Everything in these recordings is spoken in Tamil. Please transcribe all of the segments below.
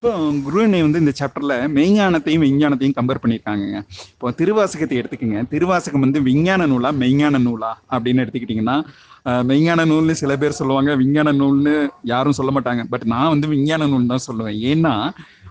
இப்போ குருவினை வந்து இந்த சாப்டர்ல மெய்ஞானத்தையும் விஞ்ஞானத்தையும் கம்பேர் பண்ணியிருக்காங்கங்க. இப்போ திருவாசகத்தை எடுத்துக்கோங்க. திருவாசகம் வந்து விஞ்ஞான நூலா மெய்ஞான நூலா அப்படின்னு எடுத்துக்கிட்டிங்கன்னா மெய்ஞான நூல்னு சில பேர் சொல்லுவாங்க விஞ்ஞான நூல்னு யாரும் சொல்ல மாட்டாங்க. பட் நான் வந்து விஞ்ஞான நூல் தான் சொல்லுவேன். ஏன்னா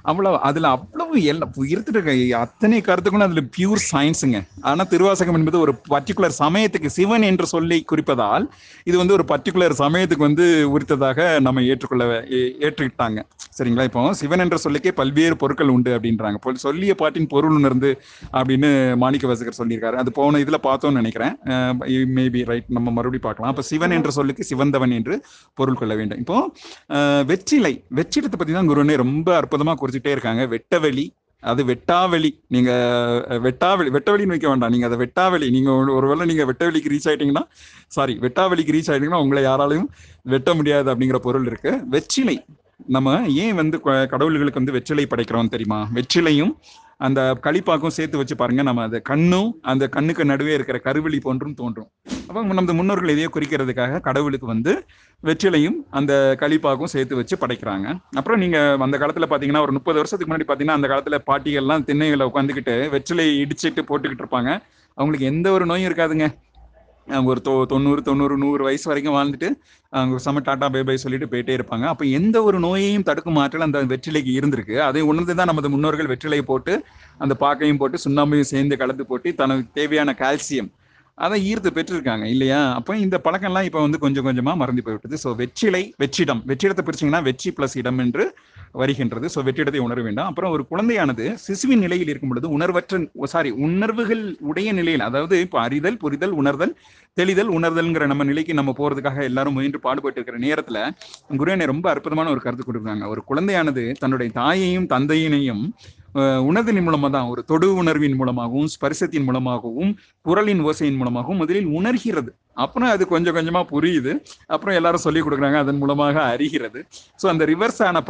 அவ்வளவு அதுல அவ்வளவு எல்லாம் இருந்துட்டு அத்தனை கருத்துக்களும் அதுல பியூர் சயின்ஸுங்க ஆனா திருவாசகம் என்பது ஒரு பர்டிகுலர் சமயத்துக்கு சிவன் என்று சொல்லி குறிப்பதால் இது வந்து ஒரு பர்டிகுலர் சமயத்துக்கு வந்து உரித்ததாக நம்ம ஏற்றுக்கொள்ள ஏ- ஏற்றுக்கிட்டாங்க. சரிங்களா? இப்போ சிவன் என்ற சொல்லிக்கே பல்வேறு பொருட்கள் உண்டு அப்படின்றாங்க. சொல்லிய பாட்டின் பொருள் உணர்ந்து அப்படின்னு மாணிக்க வாசகர் சொல்லியிருக்காரு. அது போன இதுல பார்த்தோம்னு நினைக்கிறேன். மேபி ரைட் நம்ம மறுபடியும் பார்க்கலாம். அப்ப சிவன் என்ற சொல்லுக்கு சிவந்தவன் என்று பொருள் கொள்ள வேண்டும். இப்போ வெற்றிலை வெற்றிடத்தை பத்தி தான் குருவனே ரொம்ப அற்புதமா குறிச்சிட்டே இருக்காங்க. வெட்டவெளி அது வெட்டாவெளி. நீங்க வெட்டாவெளி வெட்டவெளின்னு வைக்க வேண்டாம். நீங்க அதை வெட்டாவெளி நீங்க ஒரு- ஒருவேளை நீங்க வெட்டவெளிக்கு ரீச் ஆயிட்டீங்கன்னா சாரி வெட்டாவெளிக்கு ரீச் ஆயிட்டீங்கன்னா உங்களை யாராலையும் வெட்ட முடியாது அப்படிங்கிற பொருள் இருக்கு. வெற்றிலை. நம்ம ஏன் வந்து கடவுள்களுக்கு வந்து வெற்றிலை படைக்கிறோம் தெரியுமா? வெற்றிலையும் அந்த களிப்பாக்கும் சேர்த்து வச்சு பாருங்க நம்ம அந்த கண்ணும் அந்த கண்ணுக்கு நடுவே இருக்கிற கருவெளி போன்றும் தோன்றும். அப்போ நமது முன்னோர்கள் இதையே குறிக்கிறதுக்காக கடவுளுக்கு வந்து வெற்றிலையும் அந்த களிப்பாக்கும் சேர்த்து வச்சு படைக்கிறாங்க. அப்புறம் நீங்க அந்த காலத்துல பாத்தீங்கன்னா ஒரு முப்பது வருஷத்துக்கு முன்னாடி பாத்தீங்கன்னா அந்த காலத்துல பாட்டிகள்லாம் திண்ணைகளை உட்காந்துக்கிட்டு வெற்றிலை இடிச்சிட்டு போட்டுக்கிட்டு இருப்பாங்க. அவங்களுக்கு எந்த ஒரு நோயும் இருக்காதுங்க. அவங்க ஒரு தொ தொண்ணூறு தொண்ணூறு நூறு வயசு வரைக்கும் வாழ்ந்துட்டு அவங்க சம டாட்டா பை பை சொல்லிட்டு போயிட்டே இருப்பாங்க. அப்போ எந்த ஒரு நோயையும் தடுக்கும் ஆற்றல் அந்த வெற்றிலைக்கு இருந்திருக்கு. அதை உணர்ந்து தான் நமது முன்னோர்கள் வெற்றிலையை போட்டு அந்த பாக்கையும் போட்டு சுண்ணாம்பையும் சேர்ந்து கலந்து போட்டு தனக்கு தேவையான கால்சியம் அதை ஈர்த்து பெற்றிருக்காங்க இல்லையா? அப்போ இந்த பழக்கம்லாம் இப்போ வந்து கொஞ்சம் கொஞ்சமா மறந்து போய்விட்டது. ஸோ வெற்றிலை வெற்றிடம். வெற்றிடத்தை பிரிச்சிங்கன்னா வெற்றி பிளஸ் இடம் என்று வருகின்றது. ஸோ வெற்றிடத்தை உணர வேண்டாம். அப்புறம் ஒரு குழந்தையானது சிசுவின் நிலையில் இருக்கும் பொழுது உணர்வற்ற சாரி உணர்வுகள் உடைய நிலையில் அதாவது இப்போ அறிதல் புரிதல் உணர்தல் தெளிதல் உணர்தல்ங்கிற நம்ம நிலைக்கு நம்ம போறதுக்காக எல்லாரும் முயன்று பாடுபட்டு இருக்கிற நேரத்துல குருவனை ரொம்ப அற்புதமான ஒரு கருத்து கொடுக்குறாங்க ஒரு குழந்தையானது தன்னுடைய தாயையும் தந்தையினையும் உணர்தலின் மூலமா தான் ஒரு தொடு உணர்வின் மூலமாகவும் ஸ்பரிசத்தின் மூலமாகவும் குரலின் ஓசையின் மூலமாகவும் முதலில் உணர்கிறது. அப்புறம் அது கொஞ்சம் கொஞ்சமா புரியுது. அப்புறம் எல்லாரும் சொல்லி கொடுக்குறாங்க அதன் மூலமாக அறிகிறது. ஸோ அந்த ரிவர்ஸ் ஆன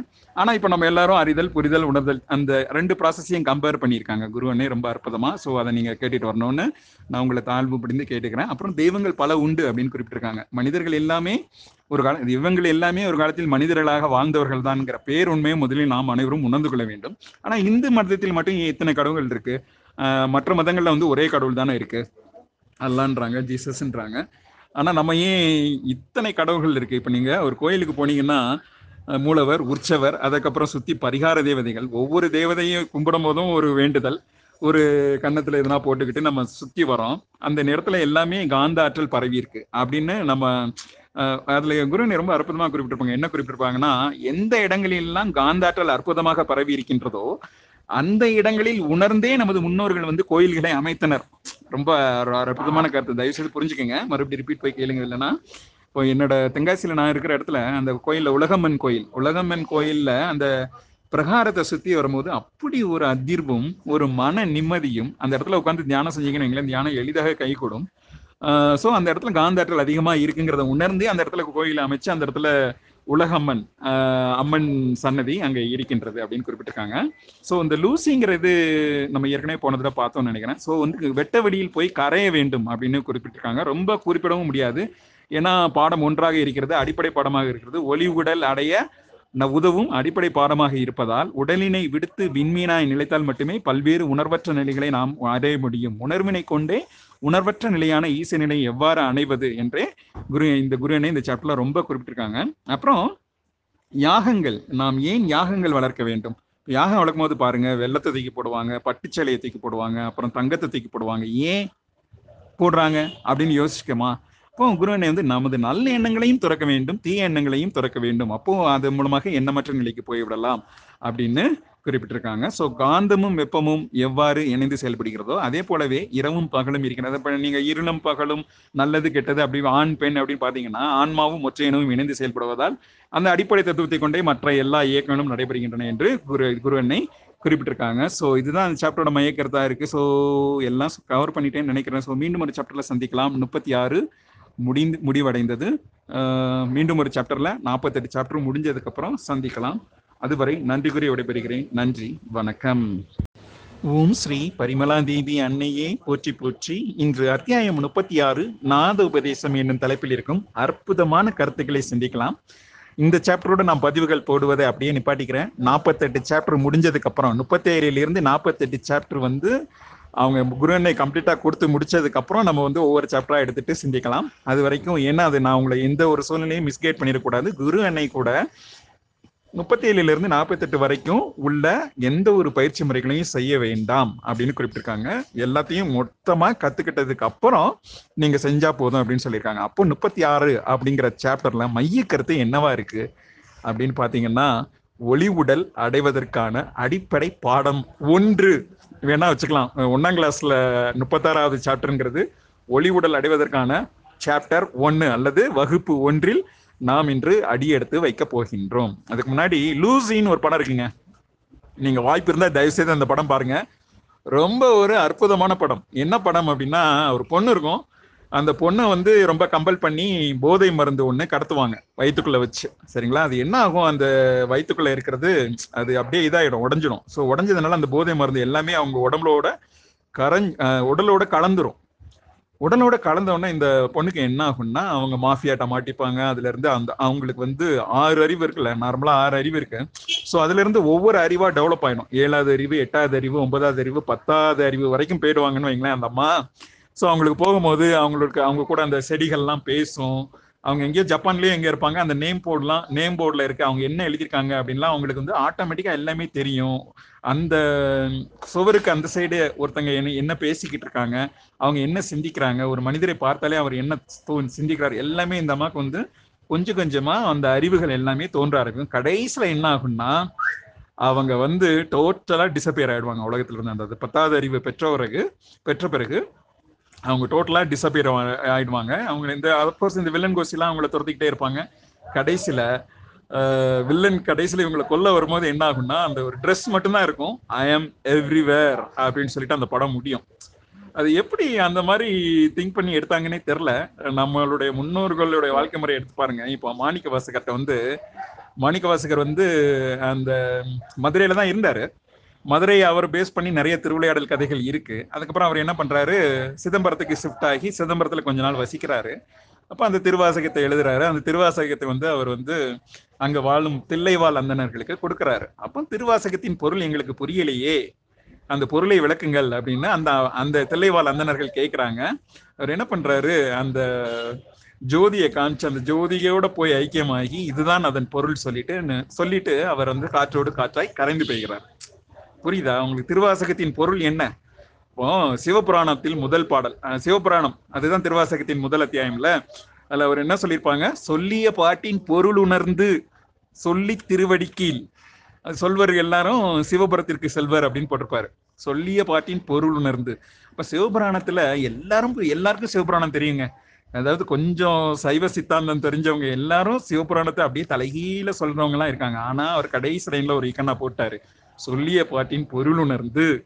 ப்ராசஸ் ஆனா இப்போ நம்ம எல்லாரும் அறிதல் புரிதல் உணர்தல் அந்த ரெண்டு ப்ராசஸையும் கம்பேர் பண்ணியிருக்காங்க. குருவனே ரொம்ப அற்புதமா. ஸோ அதை நீங்க கேட்டுட்டு வரணும்னு நான் உங்களை தாழ்வு படிந்து கேட்டுக்கிறேன். அப்புறம் தெய்வங்கள் பல உண்டு அப்படின்னு குறிப்பிட்டிருக்காங்க. மனிதர்கள் எல்லாமே ஒரு கால இவங்கள் எல்லாமே ஒரு காலத்தில் மனிதர்களாக வாழ்ந்தவர்கள் தான்ங்கிற பேர் உண்மையை முதலில் நாம் அனைவரும் உணர்ந்து கொள்ள வேண்டும். ஆனா இந்து மதத்தில் மட்டும் எத்தனை இத்தனை கடவுள்கள் இருக்கு? ஆஹ் மற்ற மதங்கள்ல வந்து ஒரே கடவுள் தானே இருக்கு? அல்லான்றாங்க ஜீசஸ்ன்றாங்க. ஆனா நம்ம ஏன் இத்தனை கடவுள்கள் இருக்கு? இப்ப நீங்க ஒரு கோயிலுக்கு போனீங்கன்னா மூலவர் உற்சவர் அதுக்கப்புறம் சுத்தி பரிகார தேவதைகள். ஒவ்வொரு தேவதையும் கும்பிடும் போதும் ஒரு வேண்டுதல். ஒரு கன்னத்துல எதனா போட்டுக்கிட்டு நம்ம சுத்தி வரோம். அந்த நேரத்துல எல்லாமே காந்த ஆற்றல் பரவி இருக்கு. அப்படின்னு நம்ம அஹ், அதுல குருவினை ரொம்ப அற்புதமா குறிப்பிட்டிருப்பாங்க. என்ன குறிப்பிட்டிருப்பாங்கன்னா எந்த இடங்களிலெல்லாம் காந்தாற்றல் அற்புதமாக பரவி இருக்கின்றதோ அந்த இடங்களில் உணர்ந்தே நமது முன்னோர்கள் வந்து கோயில்களை அமைத்தனர். ரொம்ப அற்புதமான கருத்து. தயவு செய்து புரிஞ்சுக்கங்க. மறுபடியும் ரிப்பீட் போய் கேளுங்க இல்லைன்னா. இப்போ என்னோட தென்காசியில நான் இருக்கிற இடத்துல அந்த கோயில்ல உலகம்மன் கோயில் உலகம்மன் கோயில்ல அந்த பிரகாரத்தை சுத்தி வரும்போது அப்படி ஒரு அதிர்வும் ஒரு மன நிம்மதியும் அந்த இடத்துல உட்காந்து தியானம் செஞ்சீங்கன்னு எங்களேன் தியானம் எளிதாக கைகூடும் ஸோ அந்த இடத்துல காந்தாற்றல் அதிகமா இருக்குங்கிறத உணர்ந்து அந்த இடத்துல கோயிலை அமைச்சு அந்த இடத்துல உலகம்மன் அம்மன் சன்னதி அங்கே இருக்கின்றது அப்படின்னு குறிப்பிட்டிருக்காங்க. ஸோ இந்த லூசிங்கிறது நம்ம ஏற்கனவே போனதுல பார்த்தோம்னு நினைக்கிறேன். ஸோ வந்து வெட்ட வெடியில் போய் கரைய வேண்டும் அப்படின்னு குறிப்பிட்டிருக்காங்க. ரொம்ப குறிப்பிடவும் முடியாது. ஏன்னா பாடம் ஒன்றாக இருக்கிறது அடிப்படை பாடமாக இருக்கிறது. ஒளி உடல் அடைய உதவும் அடிப்படை பாடமாக இருப்பதால் உடலினை விடுத்து விண்மீனாய் நிலைத்தால் மட்டுமே பல்வேறு உணர்வற்ற நிலைகளை நாம் அடைய முடியும். உணர்வினை கொண்டே உணர்வற்ற நிலையான ஈச நிலை எவ்வாறு அணைவது என்றே குரு இந்த குருவினை இந்த சாப்டர்ல ரொம்ப குறிப்பிட்டிருக்காங்க. அப்புறம் யாகங்கள். நாம் ஏன் யாகங்கள் வளர்க்க வேண்டும்? யாகம் வளர்க்கும் போது பாருங்க வெள்ளத்தை தூக்கி போடுவாங்க பட்டுச்சேலையை தூக்கி போடுவாங்க அப்புறம் தங்கத்தை தூக்கி போடுவாங்க. ஏன் போடுறாங்க? அப்படின்னு யோசிக்கமா அப்போ குருவனை வந்து நமது நல்ல எண்ணங்களையும் துறக்க வேண்டும் தீய எண்ணங்களையும் துறக்க வேண்டும். அப்போ அது மூலமாக எண்ணமற்ற நிலைக்கு போய்விடலாம் அப்படின்னு குறிப்பிட்டிருக்காங்க. ஸோ காந்தமும் வெப்பமும் எவ்வாறு இணைந்து செயல்படுகிறதோ அதே போலவே இரவும் பகலும் இருக்கிறது இப்போ நீங்க இருளும் பகலும் நல்லது கெட்டது அப்படி ஆண் பெண் அப்படின்னு பார்த்தீங்கன்னா ஆன்மாவும் ஒற்றையனவும் இணைந்து செயல்படுவதால் அந்த அடிப்படை தத்துவத்தை கொண்டே மற்ற எல்லா இயக்கங்களும் நடைபெறுகின்றன என்று குரு குருவனை குறிப்பிட்டிருக்காங்க. ஸோ இதுதான் அந்த சாப்டரோட மைய இருக்குது இருக்கு. ஸோ எல்லாம் கவர் பண்ணிட்டேன்னு நினைக்கிறேன். ஸோ மீண்டும் ஒரு சாப்டர்ல சந்திக்கலாம். முப்பத்தி ஆறு முடிந்து முடிவடைந்தது. மீண்டும் ஒரு சாப்டர்ல நாற்பத்தெட்டு சாப்டர் முடிஞ்சதுக்கு அப்புறம் சந்திக்கலாம். அதுவரை நன்றி கூறி விடைபெறுகிறேன். நன்றி வணக்கம். ஓம் ஸ்ரீ பரிமலா தேவி அன்னையே போற்றி போற்றி. இன்று அத்தியாயம் முப்பத்தி ஆறு நாத உபதேசம் என்னும் தலைப்பில் இருக்கும் அற்புதமான கருத்துக்களை சிந்திக்கலாம். இந்த சாப்டரோட நான் பதிவுகள் போடுவதை அப்படியே நிப்பாட்டிக்கிறேன். நாற்பத்தெட்டு சாப்டர் முடிஞ்சதுக்கு அப்புறம் முப்பத்தேழுலேருந்து நாற்பத்தெட்டு சாப்டர் வந்து அவங்க குருவனை கம்ப்ளீட்டாக கொடுத்து முடிச்சதுக்கு அப்புறம் நம்ம வந்து ஒவ்வொரு சாப்டராக எடுத்துட்டு சிந்திக்கலாம். அது வரைக்கும் ஏன்னா அது நான் உங்களை எந்த ஒரு சூழ்நிலையும் மிஸ்கைட் பண்ணிடக்கூடாது. குரு அன்னை கூட முப்பத்தி ஏழுல இருந்து நாற்பத்தெட்டு வரைக்கும் உள்ள எந்த ஒரு பயிற்சி முறைகளையும் செய்ய வேண்டாம் அப்படின்னு குறிப்பிட்டிருக்காங்க. எல்லாத்தையும் மொத்தமா கத்துக்கிட்டதுக்கு அப்புறம் நீங்க செஞ்சா போதும் அப்படின்னு சொல்லியிருக்காங்க. அப்போ முப்பத்தி ஆறு அப்படிங்கிற சாப்டர்ல மைய கருத்து என்னவா இருக்கு? அப்படின்னு பாத்தீங்கன்னா ஒளி உடல் அடைவதற்கான அடிப்படை பாடம் ஒன்று. வேணா வச்சுக்கலாம். ஒன்னாம் கிளாஸ்ல முப்பத்தாறாவது சாப்டர்ங்கிறது ஒளி உடல் அடைவதற்கான சாப்டர் ஒன்னு அல்லது வகுப்பு ஒன்றில் நாம் இன்று அடியெடுத்து வைக்க போகின்றோம். அதுக்கு முன்னாடி லூசின்னு ஒரு படம் இருக்குங்க. நீங்க வாய்ப்பு இருந்தா தயவு செய்து அந்த படம் பாருங்க. ரொம்ப ஒரு அற்புதமான படம். என்ன படம் அப்படின்னா ஒரு பொண்ணு இருக்கும். அந்த பொண்ணை வந்து ரொம்ப கம்பல் பண்ணி போதை மருந்து ஒன்று கடத்துவாங்க வயிற்றுக்குள்ள வச்சு. சரிங்களா? அது என்ன ஆகும்? அந்த வயிற்றுக்குள்ள இருக்கிறது அது அப்படியே இதாகிடும் உடஞ்சிடும். ஸோ உடஞ்சதுனால அந்த போதை மருந்து எல்லாமே அவங்க உடம்புலோட கரஞ் உடலோட கலந்துரும். உடனோட கலந்த உடனே இந்த பொண்ணுக்கு என்ன ஆகும்னா அவங்க மாஃபியாட்ட மாட்டிப்பாங்க அதுல இருந்து அந்த அவங்களுக்கு வந்து ஆறு அறிவு இருக்குல்ல நார்மலா ஆறு அறிவு இருக்கு. ஸோ அதுல இருந்து ஒவ்வொரு அறிவா டெவலப் ஆயிடும். ஏழாவது அறிவு எட்டாவது அறிவு ஒன்பதாவது அறிவு பத்தாவது அறிவு வரைக்கும் போயிடுவாங்கன்னு வைங்களேன் அந்த அம்மா. ஸோ அவங்களுக்கு போகும்போது அவங்களுக்கு அவங்க கூட அந்த செடிகள்லாம் பேசும். அவங்க எங்கேயோ ஜப்பான்லயே எங்க இருப்பாங்க அந்த நேம் போர்டுலாம் நேம் போர்டில் இருக்கு அவங்க என்ன எழுதியிருக்காங்க அப்படின்லாம் அவங்களுக்கு வந்து ஆட்டோமேட்டிக்கா எல்லாமே தெரியும். அந்த சுவருக்கு அந்த சைடு ஒருத்தங்க என்ன என்ன பேசிக்கிட்டு இருக்காங்க அவங்க என்ன சிந்திக்கிறாங்க ஒரு மனிதரை பார்த்தாலே அவர் என்ன தோ- சிந்திக்கிறார் எல்லாமே இந்த அம்மாவுக்கு வந்து கொஞ்சம் கொஞ்சமா அந்த அறிவுகள் எல்லாமே தோன்ற ஆரம்பிக்கும். கடைசியில என்ன ஆகும்னா அவங்க வந்து டோட்டலா டிசப்பியர் ஆயிடுவாங்க உலகத்துல இருந்து அந்த பத்தாவது அறிவு பெற்ற பிறகு பெற்ற பிறகு அவங்க டோட்டலா டிஸப்பியர் ஆயிடுவாங்க. அவங்க இந்த அப்கோர்ஸ் இந்த வில்லன் கோஷ்டிலாம் அவங்கள துரத்திக்கிட்டே இருப்பாங்க. கடைசியில ஆஹ், வில்லன் கடைசியில இவங்களை கொல்ல வரும்போது என்ன ஆகும்னா அந்த ஒரு ட்ரெஸ் மட்டும்தான் இருக்கும். ஐ ஆம் எவ்ரிவேர் அப்படின்னு சொல்லிட்டு அந்த படம் முடியும். அது எப்படி அந்த மாதிரி திங்க் பண்ணி எடுத்தாங்கன்னே தெரில நம்மளுடைய முன்னோர்களுடைய வாழ்க்கை முறை எடுத்து பாருங்க. இப்போ மாணிக்க வாசகர்கிட்ட வந்து மாணிக்க வாசகர் வந்து அந்த மதுரையில தான் இருந்தாரு. மதுரையை அவர் பேஸ் பண்ணி நிறைய திருவிளையாடல் கதைகள் இருக்கு. அதுக்கப்புறம் அவர் என்ன பண்றாரு? சிதம்பரத்துக்கு ஷிஃப்ட் ஆகி சிதம்பரத்துல கொஞ்ச நாள் வசிக்கிறாரு. அப்ப அந்த திருவாசகத்தை எழுதுறாரு. அந்த திருவாசகத்தை வந்து அவர் வந்து அங்க வாழும் தில்லைவாழ் அந்தணர்களுக்கு கொடுக்கறாரு. அப்போ திருவாசகத்தின் பொருள் எங்களுக்கு புரியலையே. அந்த பொருளை விளக்குங்கள் அப்படின்னு அந்த அந்த தில்லைவாழ் அந்தணர்கள் கேட்குறாங்க அவர் என்ன பண்றாரு? அந்த ஜோதியை காமிச்சு அந்த ஜோதியோட போய் ஐக்கியமாகி இதுதான் அதன் பொருள் சொல்லிட்டு சொல்லிட்டு அவர் வந்து காற்றோடு காற்றாய் கரைந்து போய்கிறார். புரியுதா? உங்களுக்கு திருவாசகத்தின் பொருள் என்ன? இப்போ சிவபுராணத்தில் முதல் பாடல் சிவபுராணம். அதுதான் திருவாசகத்தின் முதல் அத்தியாயம்ல. அதுல அவர் என்ன சொல்லியிருப்பாங்க? சொல்லிய பாட்டின் பொருள் உணர்ந்து சொல்லி திருவடிக்கீழ். சொல்வர் எல்லாரும் சிவபுரத்திற்கு செல்வர் அப்படின்னு போட்டிருப்பாரு. சொல்லிய பாட்டின் பொருள் உணர்ந்து. இப்ப சிவபுராணத்துல எல்லாரும் எல்லாருக்கும் சிவபுராணம் தெரியுங்க. அதாவது கொஞ்சம் சைவ சித்தாந்தம் தெரிஞ்சவங்க எல்லாரும் சிவபுராணத்தை அப்படியே தலைகீழ சொல்றவங்க எல்லாம் இருக்காங்க. ஆனா அவர் கடைசி லைன்ல ஒரு இக்கண்ணா போட்டாரு. சொல்லிய பாட்டின் பொருள் உணர்ந்து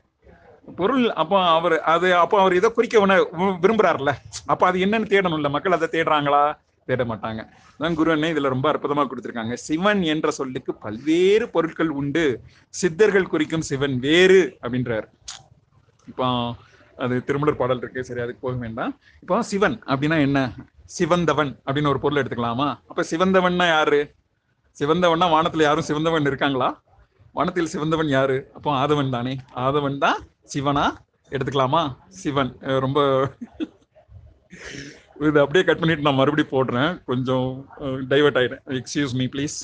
பொருள் அப்போ அவர் அது அப்போ அவர் இதை குறிக்க உண வி- விரும்புறாருல்ல. அப்போ அது என்னன்னு தேடணும்ல மக்கள் அதை தேடுறாங்களா? தேட மாட்டாங்க. தான் குரு அண்ணன் இதுல ரொம்ப அற்புதமா கொடுத்துருக்காங்க. சிவன் என்ற சொல்லுக்கு பல்வேறு பொருட்கள் உண்டு. சித்தர்கள் குறிக்கும் சிவன் வேறு அப்படின்றார். இப்போ அது திருமலர் பாடல் இருக்கு சரி அதுக்கு போக வேண்டாம். இப்போ சிவன் அப்படின்னா என்ன? சிவந்தவன் அப்படின்னு ஒரு பொருள் எடுத்துக்கலாமா? அப்ப சிவந்தவன்னா யாரு? சிவந்தவன்னா வானத்துல யாரும் சிவந்தவன் இருக்காங்களா? வனத்தில் சிவந்தவன் யாரு? அப்போ ஆதவன் தானே. ஆதவன் தான் சிவனா? எடுத்துக்கலாமா? சிவன். ரொம்ப இது அப்படியே கட் பண்ணிட்டு நான் மறுபடியும் போடுறேன். கொஞ்சம் டைவர்ட் ஆயிடுறேன் எக்ஸ்கியூஸ் மீ ப்ளீஸ்